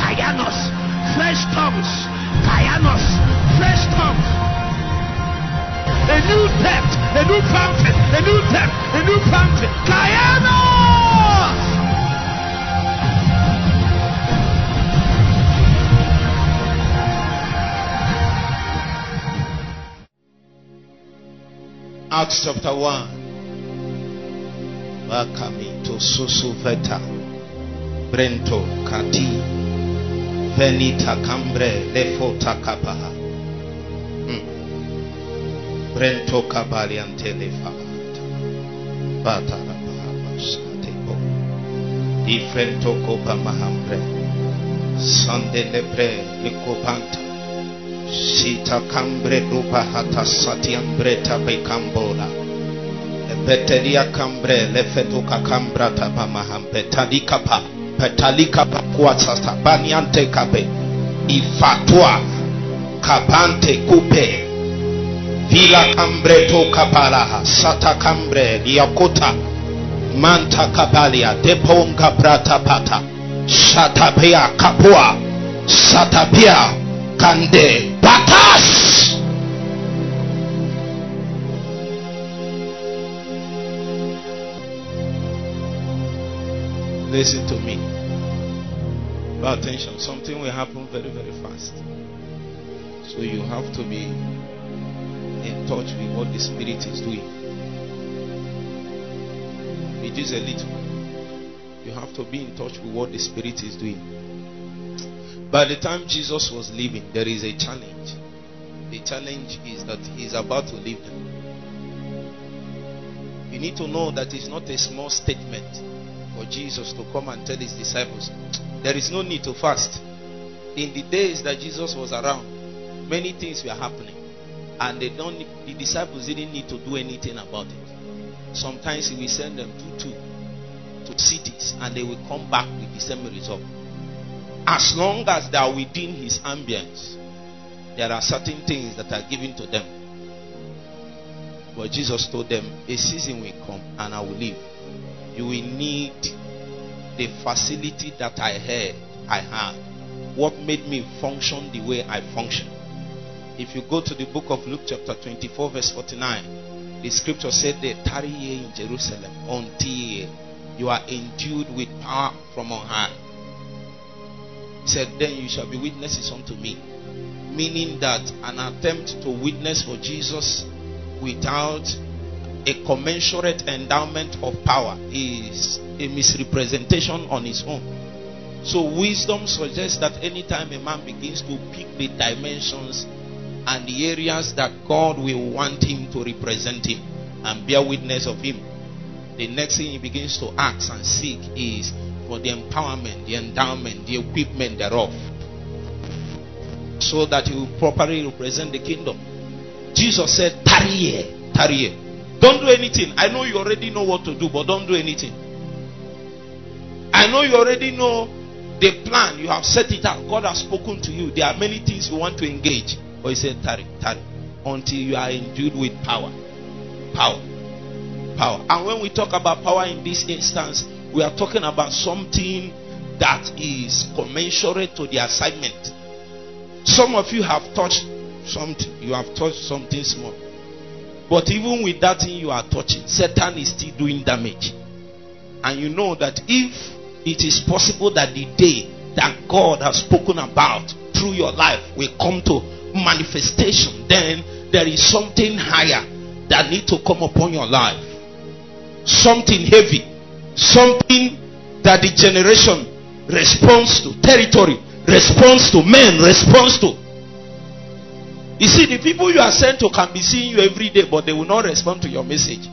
Kayanos, fresh tongues, Kayanos, fresh tongues. A new depth, a new fountain, a new depth, a new fountain. Kayanos! Acts chapter 1. Wakami to susu veta. Brento kati. Venita cambre lefo takapaha. Hmm. Brento kabaliante lefahata. Bata la bahabas atebo. Differento copa mahambre. Sande lebre likopanta. Sita cambre rupa hata satiambre tabe cambola. Beteria cambre lefetuka cambra taba mahambe talikapa. Petalika pakuatata baniante kape. Ifatua kabante kupe. Vila cambre to kapalaha. Sata cambre liakota. Manta kabalia deponga brata pata. sata Satapia kapua. sata Satapia kande batas. Listen to me. Pay attention. Something will happen very, very fast. So you have to be in touch with what the Spirit is doing. It is a little. You have to be in touch with what the Spirit is doing. By the time Jesus was leaving, there is a challenge. The challenge is that he is about to leave them. You need to know that it's not a small statement for Jesus to come and tell his disciples, there is no need to fast. In the days that Jesus was around, many things were happening, and they don't. The disciples didn't need to do anything about it. Sometimes he will send them two two to cities, and they will come back with the same result. As long as they are within his ambience, there are certain things that are given to them. But Jesus told them, A season will come and I will leave. You will need the facility that I had. I had. What made me function the way I function. If you go to the book of Luke, chapter 24, verse 49, the scripture said, They tarry ye in Jerusalem until you are endued with power from on high. He said, Then you shall be witnesses unto me. Meaning that an attempt to witness for Jesus without a commensurate endowment of power is a misrepresentation on his own. So, wisdom suggests that anytime a man begins to pick the dimensions and the areas that God will want him to represent him and bear witness of him, the next thing he begins to ask and seek is for the empowerment, the endowment, the equipment thereof, so that he will properly represent the kingdom. Jesus said, Tarry tarry. Don't do anything. I know you already know what to do, but don't do anything. I know you already know the plan. You have set it out. God has spoken to you. There are many things you want to engage. But he said, Tarry, tarry. Until you are endued with power. Power. Power. And when we talk about power in this instance, we are talking about something that is commensurate to the assignment. Some of you have touched something. You have touched something small. But even with that thing you are touching, Satan is still doing damage. And you know that if it is possible that the day that God has spoken about through your life will come to manifestation, then there is something higher that need to come upon your life. Something heavy. Something that the generation responds to, territory responds to, men responds to. You see, the people you are sent to can be seeing you every day, but they will not respond to your message.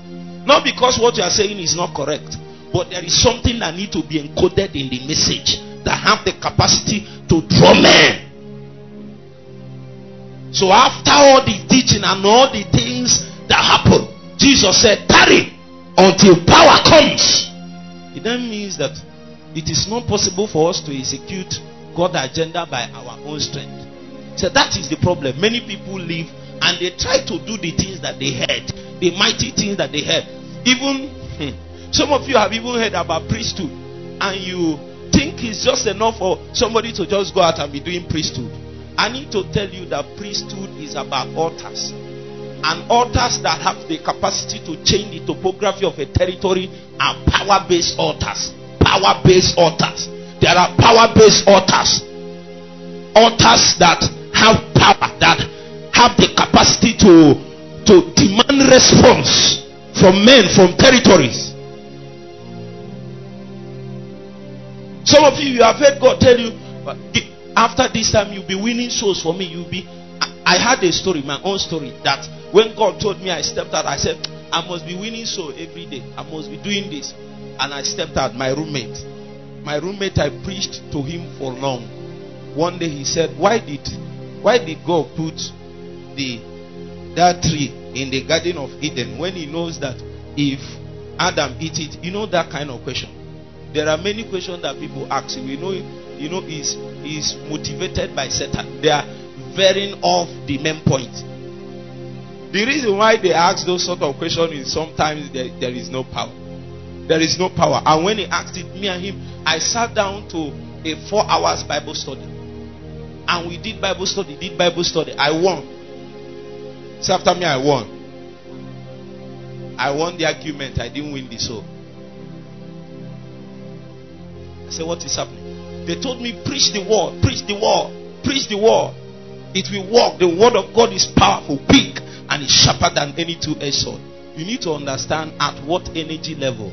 Not because what you are saying is not correct, but there is something that need to be encoded in the message that have the capacity to draw men. So after all the teaching and all the things that happen, Jesus said, "Tarry until power comes." It then means that it is not possible for us to execute God's agenda by our own strength. So that is the problem. Many people live and they try to do the things that they heard, the mighty things that they heard. Even hmm, some of you have even heard about priesthood, and you think it's just enough for somebody to just go out and be doing priesthood. I need to tell you that priesthood is about altars. And altars that have the capacity to change the topography of a territory are power based altars. Power based altars. There are power based altars. Altars that have power, that have the capacity to, to demand response from men, from territories. Some of you, you have heard God tell you, after this time, you'll be winning souls for me. You'll be. I had a story, my own story, that when God told me, I stepped out. I said, I must be winning soul every day. I must be doing this. And I stepped out. My roommate, my roommate, I preached to him for long. One day he said, Why did, why did God put the that tree in the Garden of Eden when He knows that if Adam eat it, you know that kind of question. There are many questions that people ask. We know, you know, is is motivated by Satan. They are veering off the main point. The reason why they ask those sort of questions is sometimes there, there is no power. There is no power. And when he asked it, me and him, I sat down to a four hours Bible study. And we did Bible study, did Bible study. I won. So after me, I won. I won the argument. I didn't win the soul. I said, What is happening? They told me, Preach the word, preach the word, preach the word. It will work. The word of God is powerful, big, and it's sharper than any two edged sword. You need to understand at what energy level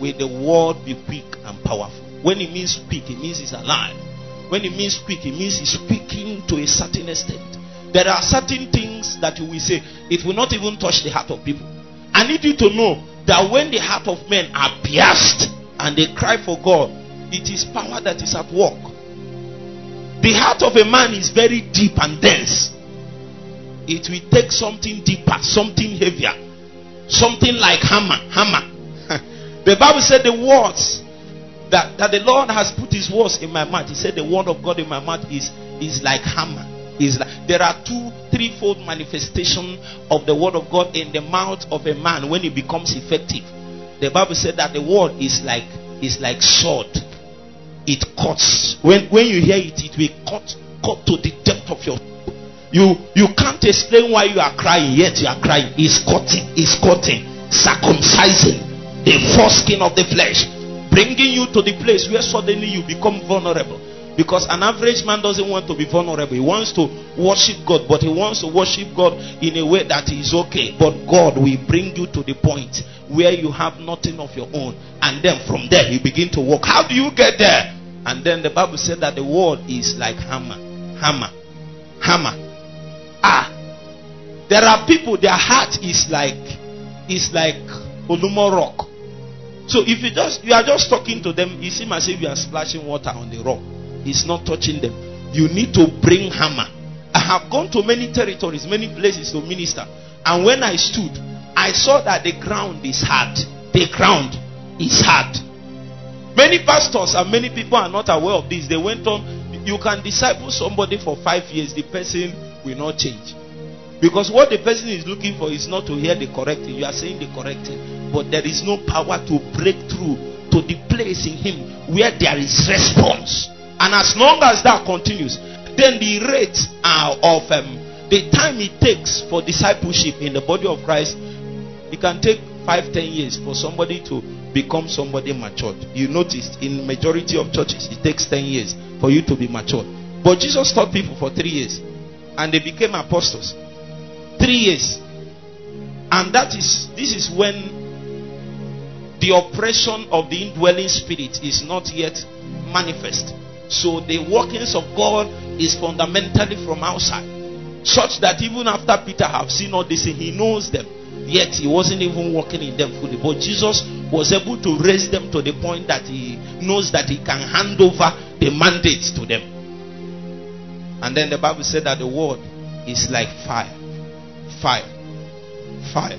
will the word be quick and powerful. When it means quick, it means it's alive. When it means quick, it means it's speaking to a certain extent. There are certain things that you will say, it will not even touch the heart of people. I need you to know that when the heart of men are pierced and they cry for God, it is power that is at work. The heart of a man is very deep and dense. It will take something deeper, something heavier, something like hammer. Hammer. the Bible said the words that, that the Lord has put his words in my mouth. He said the word of God in my mouth is, is like hammer. Is like, there are two, threefold manifestation of the word of God in the mouth of a man when it becomes effective. The Bible said that the word is like is like sword it cuts. When when you hear it, it will cut cut to the depth of your you you can't explain why you are crying, yet you are crying. It's cutting, it's cutting, circumcising the foreskin of the flesh, bringing you to the place where suddenly you become vulnerable. Because an average man doesn't want to be vulnerable. He wants to worship God, but he wants to worship God in a way that is okay. But God will bring you to the point where you have nothing of your own. And then from there, you begin to walk. How do you get there? And then the Bible said that the word is like hammer. Hammer. Hammer. Ah. There are people, their heart is like is like Olumo rock. So if you just you are just talking to them, it seems as if you are splashing water on the rock. It's not touching them. You need to bring hammer. I have gone to many territories, many places to minister. And when I stood, I saw that the ground is hard. The ground is hard. Many pastors and many people are not aware of this. They went on. You can disciple somebody for five years, the person will not change. Because what the person is looking for is not to hear the correct thing. You are saying the correct thing. But there is no power to break through to the place in him where there is response. And as long as that continues, then the rate of um, the time it takes for discipleship in the body of Christ, it can take five, ten years for somebody to become somebody matured. You noticed in majority of churches it takes 10 years for you to be matured. But Jesus taught people for 3 years and they became apostles. 3 years. And that is this is when the oppression of the indwelling spirit is not yet manifest. So the workings of God is fundamentally from outside. Such that even after Peter have seen all this, he knows them. Yet he wasn't even working in them fully. But Jesus was able to raise them to the point that he knows that he can hand over the mandates to them. And then the Bible said that the word is like fire. Fire. Fire.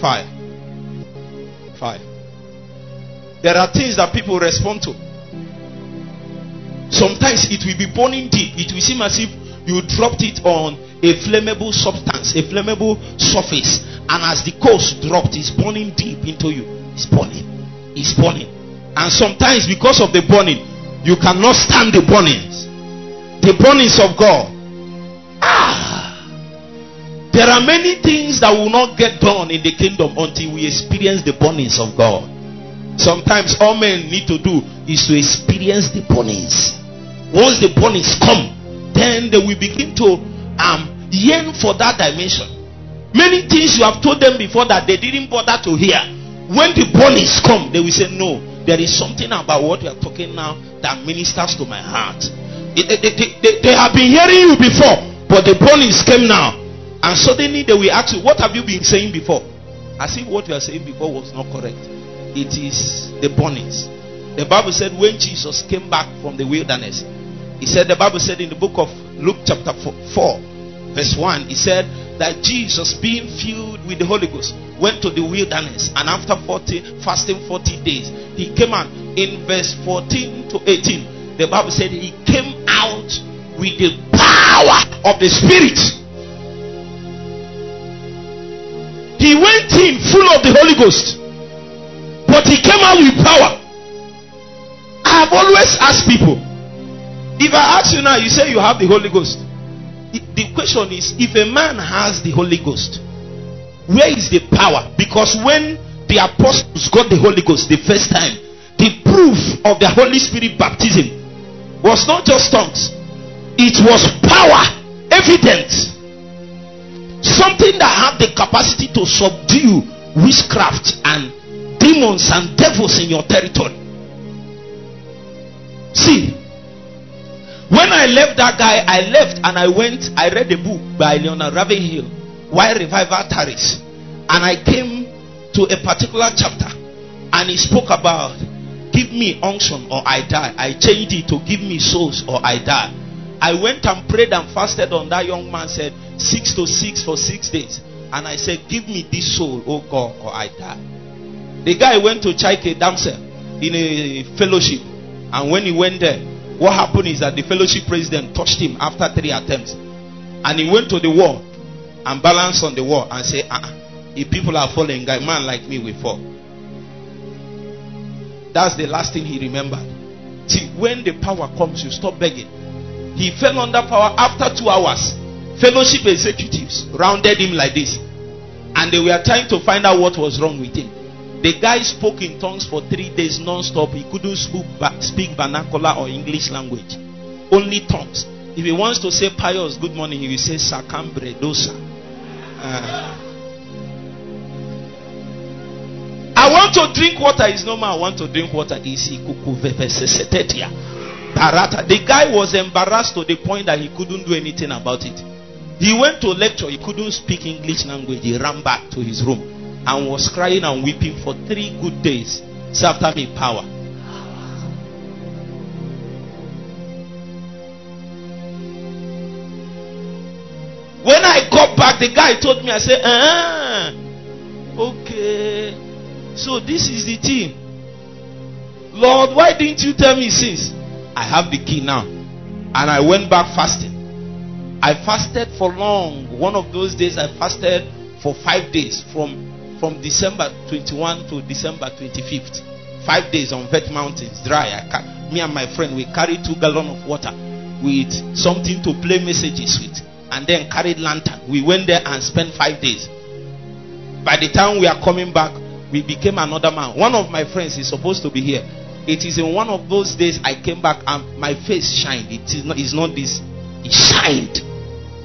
Fire. Fire. There are things that people respond to. Sometimes it will be burning deep. It will seem as if you dropped it on a flammable substance, a flammable surface. And as the coals dropped, it's burning deep into you. It's burning. It's burning. And sometimes, because of the burning, you cannot stand the burnings. The burnings of God. Ah! There are many things that will not get done in the kingdom until we experience the burnings of God. Sometimes all men need to do is to experience the burnings. Once the burnings come, then they will begin to um, yearn for that dimension. Many things you have told them before that they didn't bother to hear. When the burnings come, they will say, No, there is something about what you are talking now that ministers to my heart. They, they, they, they have been hearing you before, but the burnings came now. And suddenly they will ask you, What have you been saying before? As if what you are saying before was not correct. It is the burnings. The Bible said when Jesus came back from the wilderness, he said, the Bible said in the book of Luke, chapter 4, verse 1, he said that Jesus, being filled with the Holy Ghost, went to the wilderness and after 40 fasting 40 days, he came out. In verse 14 to 18, the Bible said he came out with the power of the Spirit. He went in full of the Holy Ghost, but he came out with power. I have always asked people if I ask you now, you say you have the Holy Ghost. The question is if a man has the Holy Ghost, where is the power? Because when the apostles got the Holy Ghost the first time, the proof of the Holy Spirit baptism was not just tongues, it was power, evident. Something that had the capacity to subdue witchcraft and demons and devils in your territory. See, when I left that guy, I left and I went, I read a book by Leonard Ravenhill, Why Revival Tarries. And I came to a particular chapter and he spoke about give me unction or I die. I changed it to give me souls or I die. I went and prayed and fasted on that young man said six to six for six days. And I said, Give me this soul, oh God, or I die. The guy went to Chaike Damsel in a fellowship. And when he went there, what happened is that the fellowship president touched him after three attempts. And he went to the wall and balanced on the wall and said, uh-uh, if people are falling, a man like me will fall. That's the last thing he remembered. See, when the power comes, you stop begging. He fell under power after two hours. Fellowship executives rounded him like this. And they were trying to find out what was wrong with him. The guy spoke in tongues for three days non-stop. He couldn't speak vernacular or English language. Only tongues. If he wants to say pious good morning, he will say sacambre dosa. Uh, I want to drink water is normal. I want to drink water is Barata. The guy was embarrassed to the point that he couldn't do anything about it. He went to lecture, he couldn't speak English language. He ran back to his room and was crying and weeping for three good days. So after me, power. When I got back, the guy told me, I said, ah, okay. So this is the team. Lord, why didn't you tell me since? I have the key now. And I went back fasting. I fasted for long. One of those days I fasted for five days from from December 21 to December 25th. Five days on Vet Mountains, dry. Ca- me and my friend, we carried two gallon of water with something to play messages with, and then carried lantern. We went there and spent five days. By the time we are coming back, we became another man. One of my friends is supposed to be here. It is in one of those days I came back and my face shined. It is not, it's not this. It shined.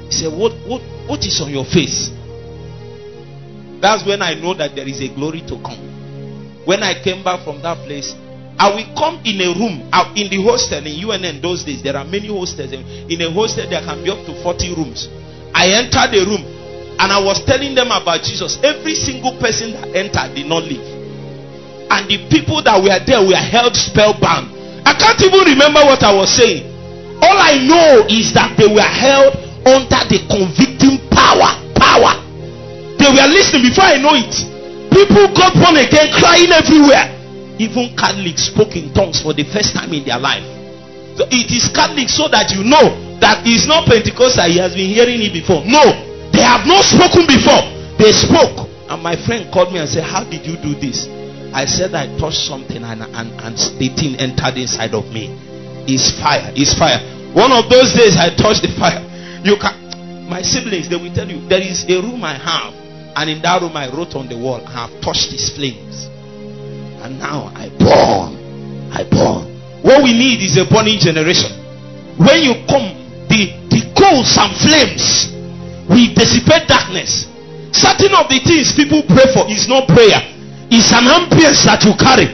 He said, What what what is on your face? That's when I know that there is a glory to come. When I came back from that place, I will come in a room out in the hostel in UNN those days. There are many hostels. In a hostel, there can be up to 40 rooms. I entered the room and I was telling them about Jesus. Every single person that entered did not leave. And the people that were there were held spellbound. I can't even remember what I was saying. All I know is that they were held under the convicting. Power. Were listening before I know it. People got born again, crying everywhere. Even Catholics spoke in tongues for the first time in their life. So it is Catholic so that you know that it's not Pentecostal. He has been hearing it before. No, they have not spoken before. They spoke. And my friend called me and said, How did you do this? I said I touched something and, and, and the thing entered inside of me. It's fire. It's fire. One of those days I touched the fire. You can my siblings they will tell you there is a room I have, and in that room I wrote on the wall, I have touched these flames. And now I burn. I burn. What we need is a burning generation. When you come, the, the coals and flames will dissipate darkness. Certain of the things people pray for is not prayer, it's an ambience that you carry.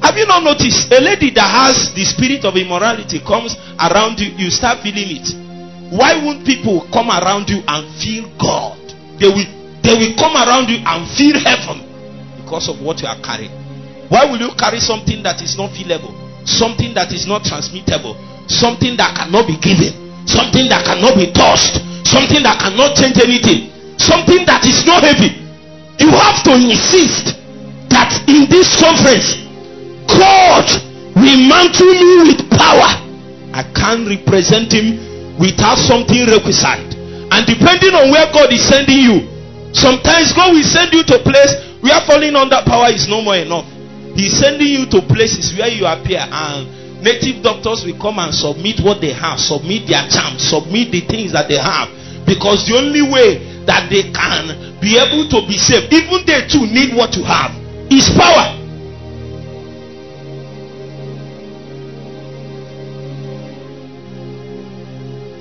Have you not noticed a lady that has the spirit of immorality comes around you, you start feeling it. Why won't people come around you and feel God? They will they will come around you and feel heaven because of what you are carrying. Why will you carry something that is not feelable? Something that is not transmittable? Something that cannot be given? Something that cannot be touched? Something that cannot change anything? Something that is not heavy? You have to insist that in this conference, God will mantle me with power. I can't represent Him without something requisite. And depending on where God is sending you, sometimes God will send you to place where falling under power is no more enough. He's sending you to places where you appear and native doctors will come and submit what they have, submit their charms, submit the things that they have. Because the only way that they can be able to be saved, even they too need what you have, is power.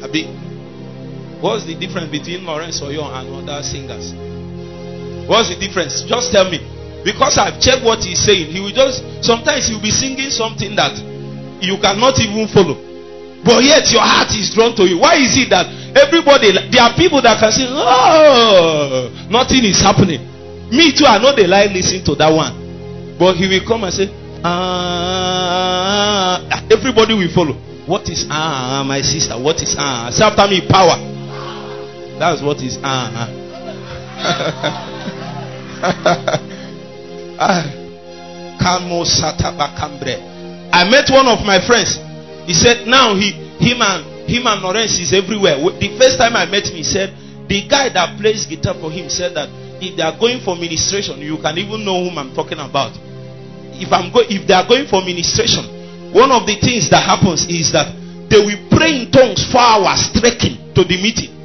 Abi, what's the difference between Lawrence Oyor and other singers? What's the difference? Just tell me. Because I've checked what he's saying. He will just sometimes he'll be singing something that you cannot even follow. But yet your heart is drawn to you. Why is it that everybody there are people that can say, Oh nothing is happening. Me too, I know they like listening to that one. But he will come and say, Ah everybody will follow. What is ah my sister? What is ah? Say after me power. That's what is ah. Ah. I met one of my friends. He said, now he, him and him and Lawrence is everywhere. The first time I met him, he said, the guy that plays guitar for him said that if they are going for ministration, you can even know whom I'm talking about. If I'm go, if they are going for ministration, one of the things that happens is that they will pray in tongues for hours, trekking to the meeting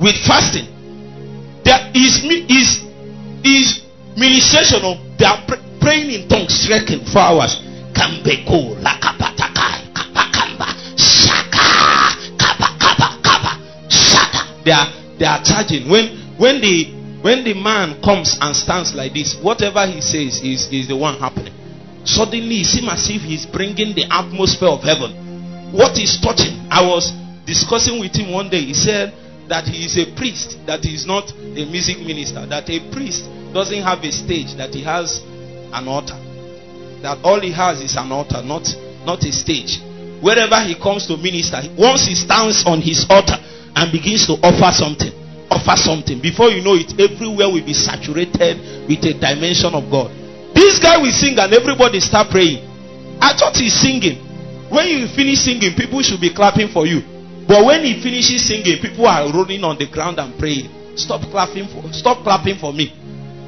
with fasting. There is is is ministration of they are praying in tongues, trekking for hours. Kambeko, lakapatakai, kapakamba, shaka, kapa, kapa, kapa, shaka. They are they are charging when when the when the man comes and stands like this, whatever he says is is the one happening. Suddenly, it seems as if he's bringing the atmosphere of heaven. What is touching? I was discussing with him one day. He said that he is a priest, that he is not a music minister, that a priest doesn't have a stage, that he has an altar. That all he has is an altar, not, not a stage. Wherever he comes to minister, once he stands on his altar and begins to offer something, offer something, before you know it, everywhere will be saturated with a dimension of God. This guy will sing and everybody start praying. I thought he's singing. When you finish singing, people should be clapping for you. But when he finishes singing, people are rolling on the ground and praying. Stop clapping for stop clapping for me.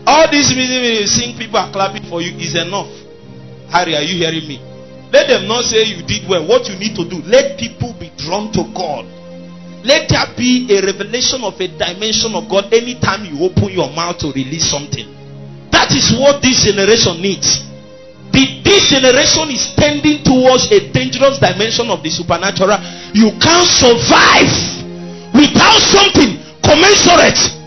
All this music you sing, people are clapping for you is enough. Harry, are you hearing me? Let them not say you did well. What you need to do, let people be drawn to God. Let there be a revelation of a dimension of God anytime you open your mouth to release something. That is what this generation needs. The, this generation is tending towards a dangerous dimension of the supernatural. You can't survive without something commensurate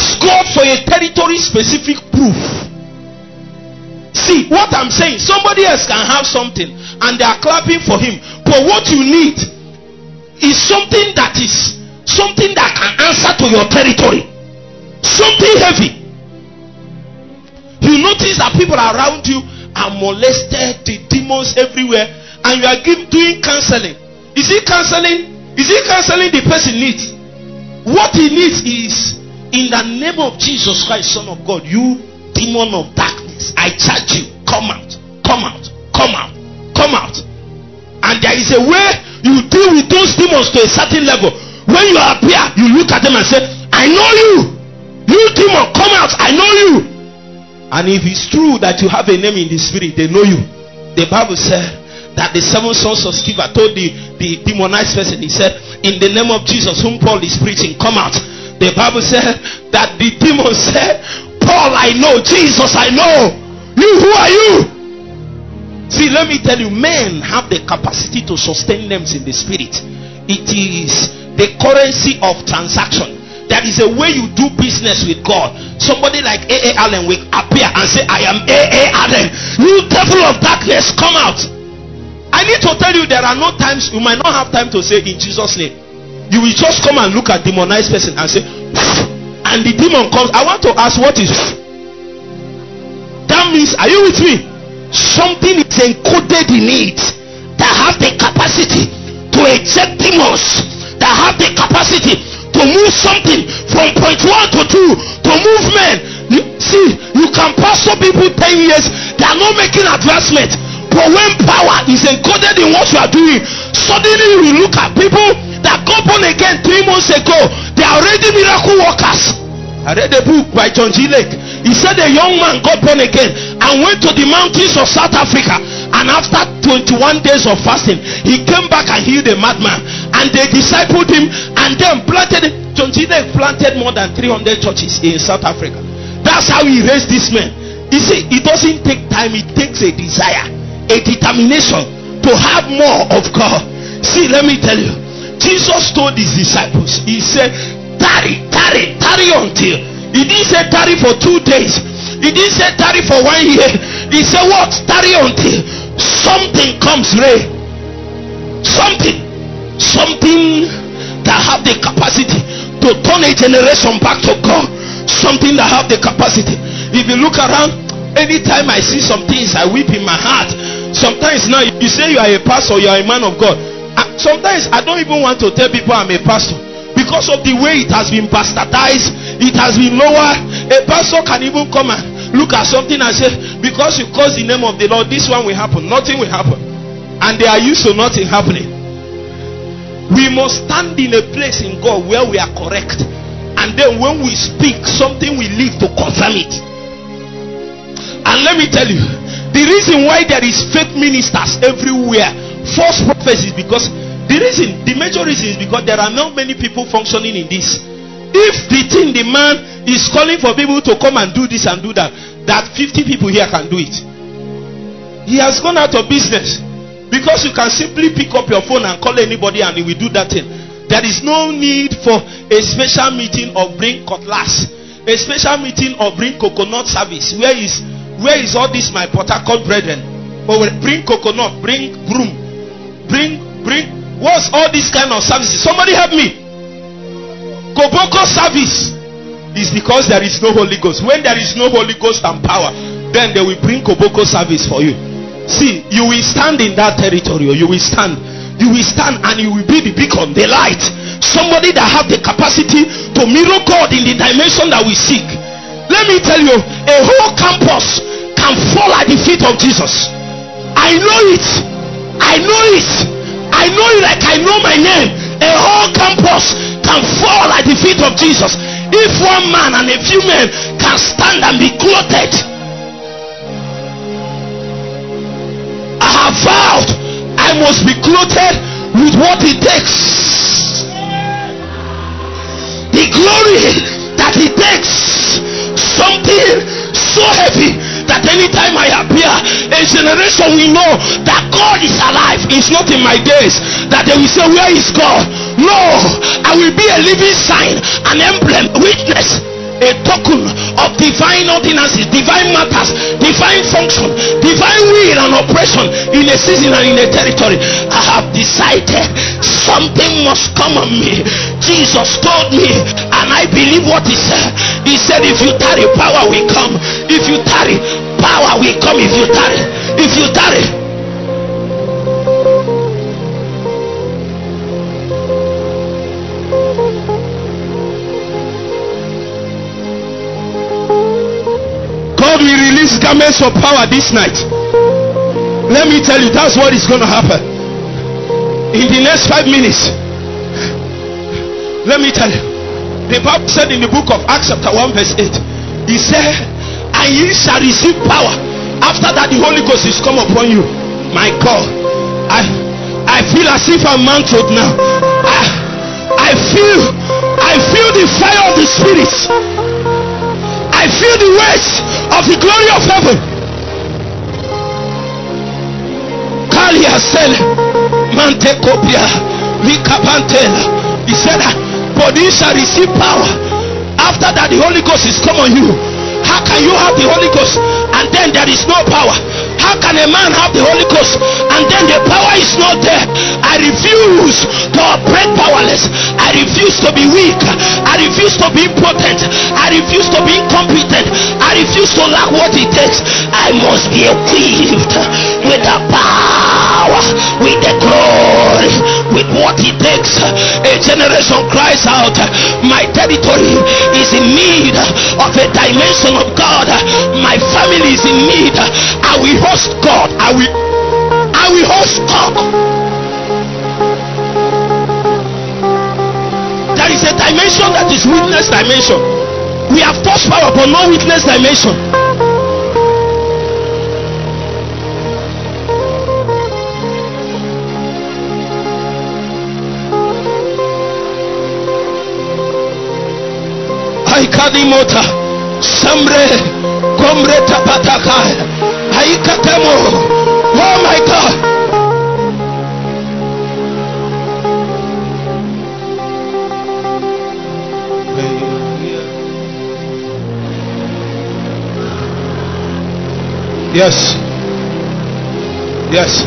ask God for a territory specific proof. See what I'm saying. Somebody else can have something and they are clapping for him. But what you need is something that is something that can answer to your territory. Something heavy. You notice that people around you are molested, the demons everywhere, and you are give, doing counseling. Is he counseling? Is he counseling the person needs? What he needs is in the name of Jesus Christ, Son of God, you demon of darkness, I charge you. Come out, come out, come out, come out. And there is a way you deal with those demons to a certain level. When you appear, you look at them and say, I know you. You demon, come out. I know you. And if it's true that you have a name in the spirit, they know you. The Bible said that the seven sons of Sceva told the, the demonized person, he said, In the name of Jesus, whom Paul is preaching, come out. The Bible said that the demon said, Paul, I know. Jesus, I know. You, who are you? See, let me tell you, men have the capacity to sustain names in the spirit. It is the currency of transaction. There is a way you do business with God. Somebody like A.A. Allen will appear and say, I am A.A. Allen. You devil of darkness, come out. I need to tell you there are no times you might not have time to say in Jesus' name. You will just come and look at demonized person and say, and the demon comes. I want to ask what is that means, are you with me? Something is encoded in it that have the capacity to eject demons, that have the capacity to move something from point one to two to movement. You, see, you can pastor people 10 years, they are not making advancement. But when power is encoded in what you are doing, suddenly you look at people that got born again three months ago, they are already miracle workers. I read a book by John G. Lake. He said a young man got born again and went to the mountains of South Africa. And after 21 days of fasting, he came back and healed a madman. And they discipled him and then planted. John G. Planted more than 300 churches in South Africa. That's how he raised this man. You see, it doesn't take time, it takes a desire, a determination to have more of God. See, let me tell you. Jesus told his disciples, He said, tarry, tarry, tarry until. He didn't say tarry for two days. He didn't say tarry for one year. He said what? Tarry until something comes, Ray. Something. Something that have the capacity to turn a generation back to God. Something that have the capacity. If you look around, anytime I see some things, I weep in my heart. Sometimes now you say you are a pastor, you are a man of God. Ah, sometimes I don't even want to tell people I'm a pastor because of the way it has been bastardized, it has been lower. A pastor can even come and look at something and say, Because you cause the name of the Lord, this one will happen, nothing will happen. And they are used to nothing happening. We must stand in a place in God where we are correct. And then when we speak, something will live to confirm it. And let me tell you, the reason why there is fake ministers everywhere, false prophets, is because the reason, the major reason is because there are not many people functioning in this. If the thing the man is calling for people to come and do this and do that, that 50 people here can do it. He has gone out of business because you can simply pick up your phone and call anybody and he will do that thing. There is no need for a special meeting or bring cutlass, a special meeting or bring coconut service. Where is where is all this, my Port brethren? But bring coconut, bring broom, bring bring What's all this kind of services? Somebody help me. Koboko service is because there is no Holy Ghost. When there is no Holy Ghost and power, then they will bring Koboko service for you. See, you will stand in that territory, or you will stand. You will stand and you will be the beacon, the light. Somebody that have the capacity to mirror God in the dimension that we seek. Let me tell you, a whole campus can fall at the feet of Jesus. I know it. I know it. I know you like I know my name. A whole campus can fall at the feet of Jesus. If one man and a few men can stand and be clothed, I have vowed I must be clothed with what it takes. The glory that it takes. Something so heavy that anytime I appear, a generation will know that God is alive. It's not in my days that they will say, Where is God? No, I will be a living sign, an emblem, witness a token of divine ordinances, divine matters, divine function, divine will and operation in a season and in a territory. I have decided something must come on me. Jesus told me, and I believe what he said. He said, If you tarry, power will come. If you tarry, power will come. If you tarry, if you tarry. Release garments of power this night. Let me tell you, that's what is going to happen. In the next five minutes, Let me tell you. The Bible said in the book of Acts chapter 1 verse 8. He said, and ye shall receive power. After that the Holy Ghost is come upon you. My God. I I feel as if I'm mantled now. I, I feel I feel the fire of the spirit. I feel the weight of the glory of heaven. Kalia said, Mante copia, He said, ah, But you shall receive power. After that, the Holy Ghost is come on you. How can you have the Holy Ghost and then there is no power? How can a man have the Holy Ghost and then the power is not there? I refuse to operate powerless. I refuse to be weak. I refuse to be impotent. I refuse to be incompetent. I refuse to lack what it takes. I must be equipped with the power, with the glory, with what it takes. A generation cries out, My territory is in need of a dimension of God. My family is in need. I will host God. I will I will host God. There is a dimension that is witness dimension. We have touched power but no witness dimension. Tapatakai Aikatemo Oh my God Yes. Yes.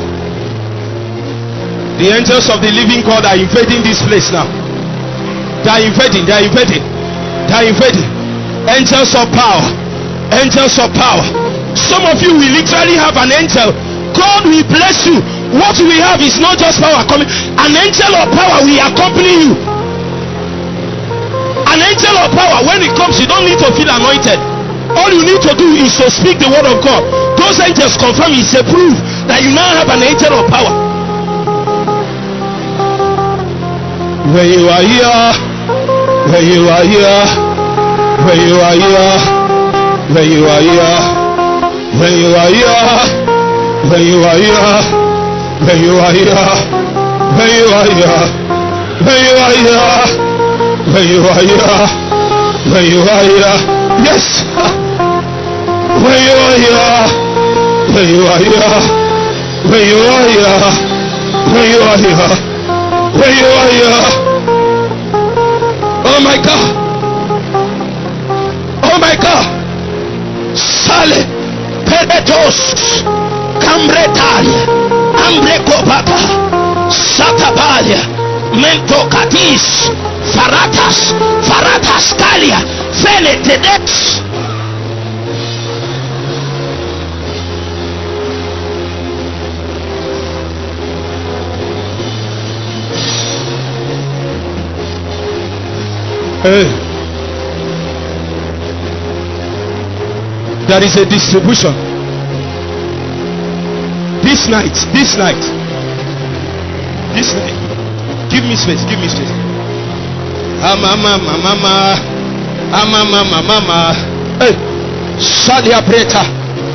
The angels of the living God are invading this place now. They are invading. They are invading. Are invading. Angels of power. Angels of power. Some of you will literally have an angel. God will bless you. What we have is not just power coming. An angel of power will accompany you. An angel of power, when it comes, you don't need to feel anointed. All you need to do is to speak the word of God. Those angels confirm it's a proof that you now have an angel of power. When you are here, when you are here, when you are here, when you are here, when you are here, when you are here, when you are here, when you are here, when you are here, when you are here, when you are here, yes, when you are here, when you are here, when you are here, when you are here, when you are here. Oh my God. Oh my God. Sale Peretos Cambretalia Ambrecopata Satabalia Mentocatis Faratas Faratas Calia Fenetedex Hey. There is a distribution. This night, this night, this night. Give me space, give me space. Mama, mama, mama. Ah, mama, mama, mama. Hey, Shadia Preta.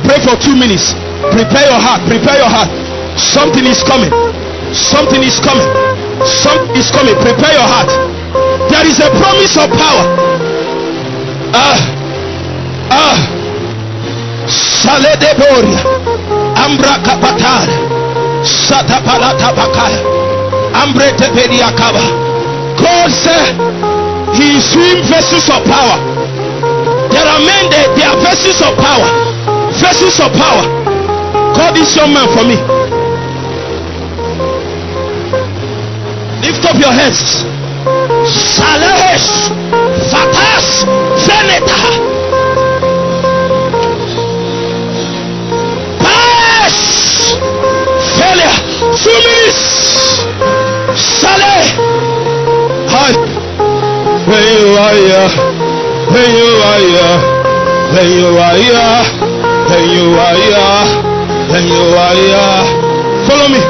Pray for two minutes. Prepare your heart, prepare your heart. Something is coming. Something is coming. Something is coming. Prepare your heart. There is a promise of power. Ah, ah. Saledeboria, Ambra Kapatare, Satapalata Bakaya, Ambre Tepediakaba. God said He is doing vessels of power. There are men there, they are vessels of power. Vessels of power. Call this young man for me. Lift up your hands. Sales Fatas Veneta Failure Sumis Sale! Hi When you are here When you are here When you are here When you are here When you are here Follow me.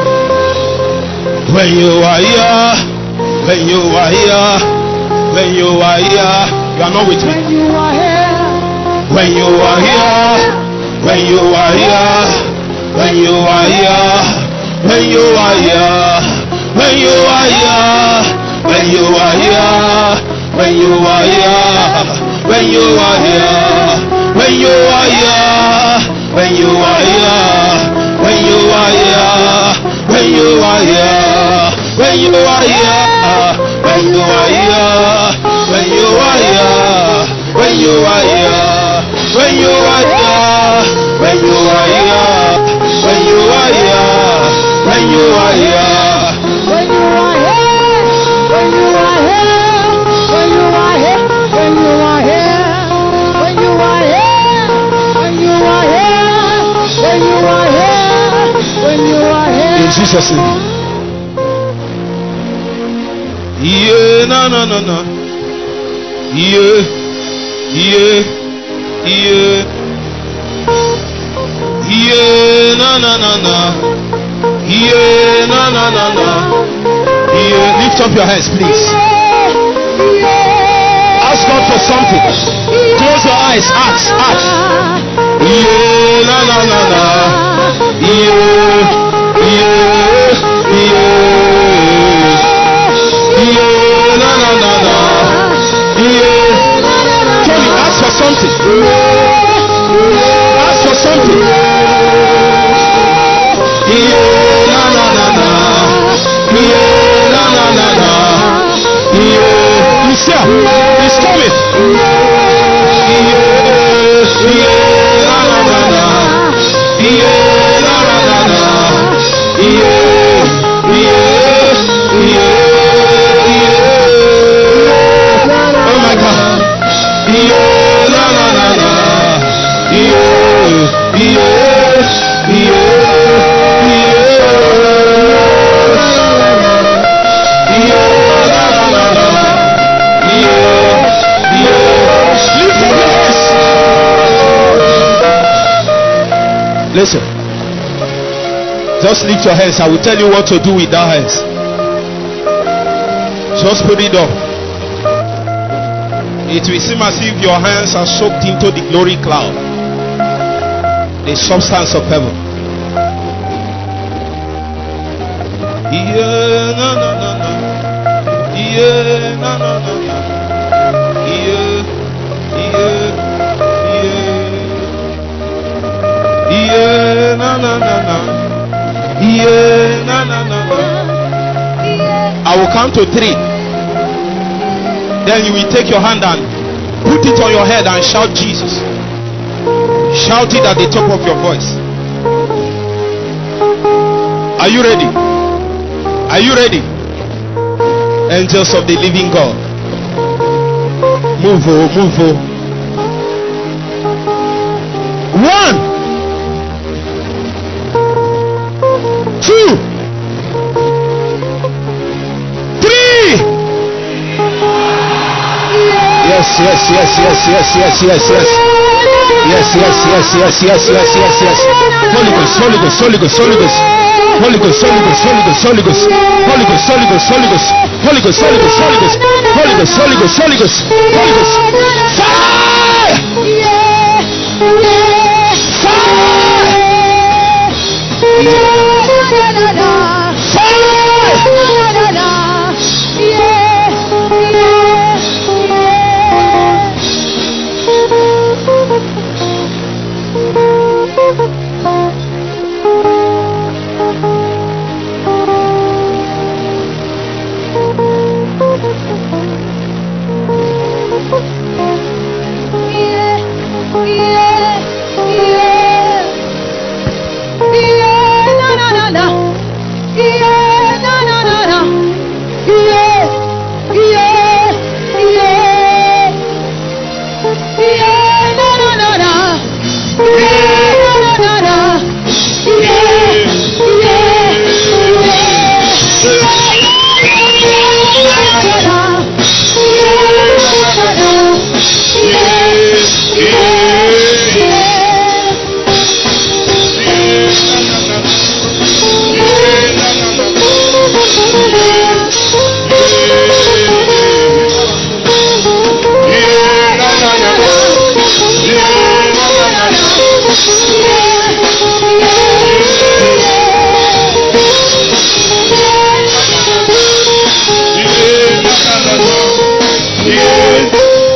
When you are here when you are here, When you are here, you are not with me. When you are here. When you are here, when you are here, when you are here, when you are here, when you are here, when you are here, when you are here, when you are here, when you are here, when you are here, when you are here, when you are here, when you are here, when you are here, when you are here, when you are here when you are here, Jesus' name. Yeah, no, no, no, no. Yeah, yeah, yeah. Yeah, no, no, no, no. Yeah, no, no, no, no. Yeah, lift up your hands, please. Ask God for something. Close your eyes. Ask, ask. Yeah, no, no, no, no. Yeah, something. Ask for something. Yeah, na na na na. Yeah, na na na na. Yeah, he's there. He's coming. Yeah, yeah, na na na na. Yeah. Just lift your hands. I will tell you what to do with that hands. Just put it up. It will seem as if your hands are soaked into the glory cloud, the substance of heaven. Yeah, no, no, no, no. Yeah, no, no, Yeah. I will count to three. Then you will take your hand and put it on your head and shout Jesus. Shout it at the top of your voice. Are you ready? Are you ready? Angels of the living God. Move, oh, move, oh. One, two, three. Yes, yes, yes, yes, yes, yes, yes, yes. Yes, yes, yes, yes, yes, yes, yes, yes. Holy Ghost, Holy Ghost, Holy Ghost, Holy Ghost. Holy Ghost, Holy Ghost, Holy Ghost, Holy Ghost. Holy Ghost, Holy Ghost, Holy Ghost. Holy Ghost, Holy Ghost, Holy Ghost. Holy Ghost, Holy Ghost, Holy Ghost. Holy Ghost. Fire! Fire!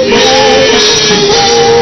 Yes, yes.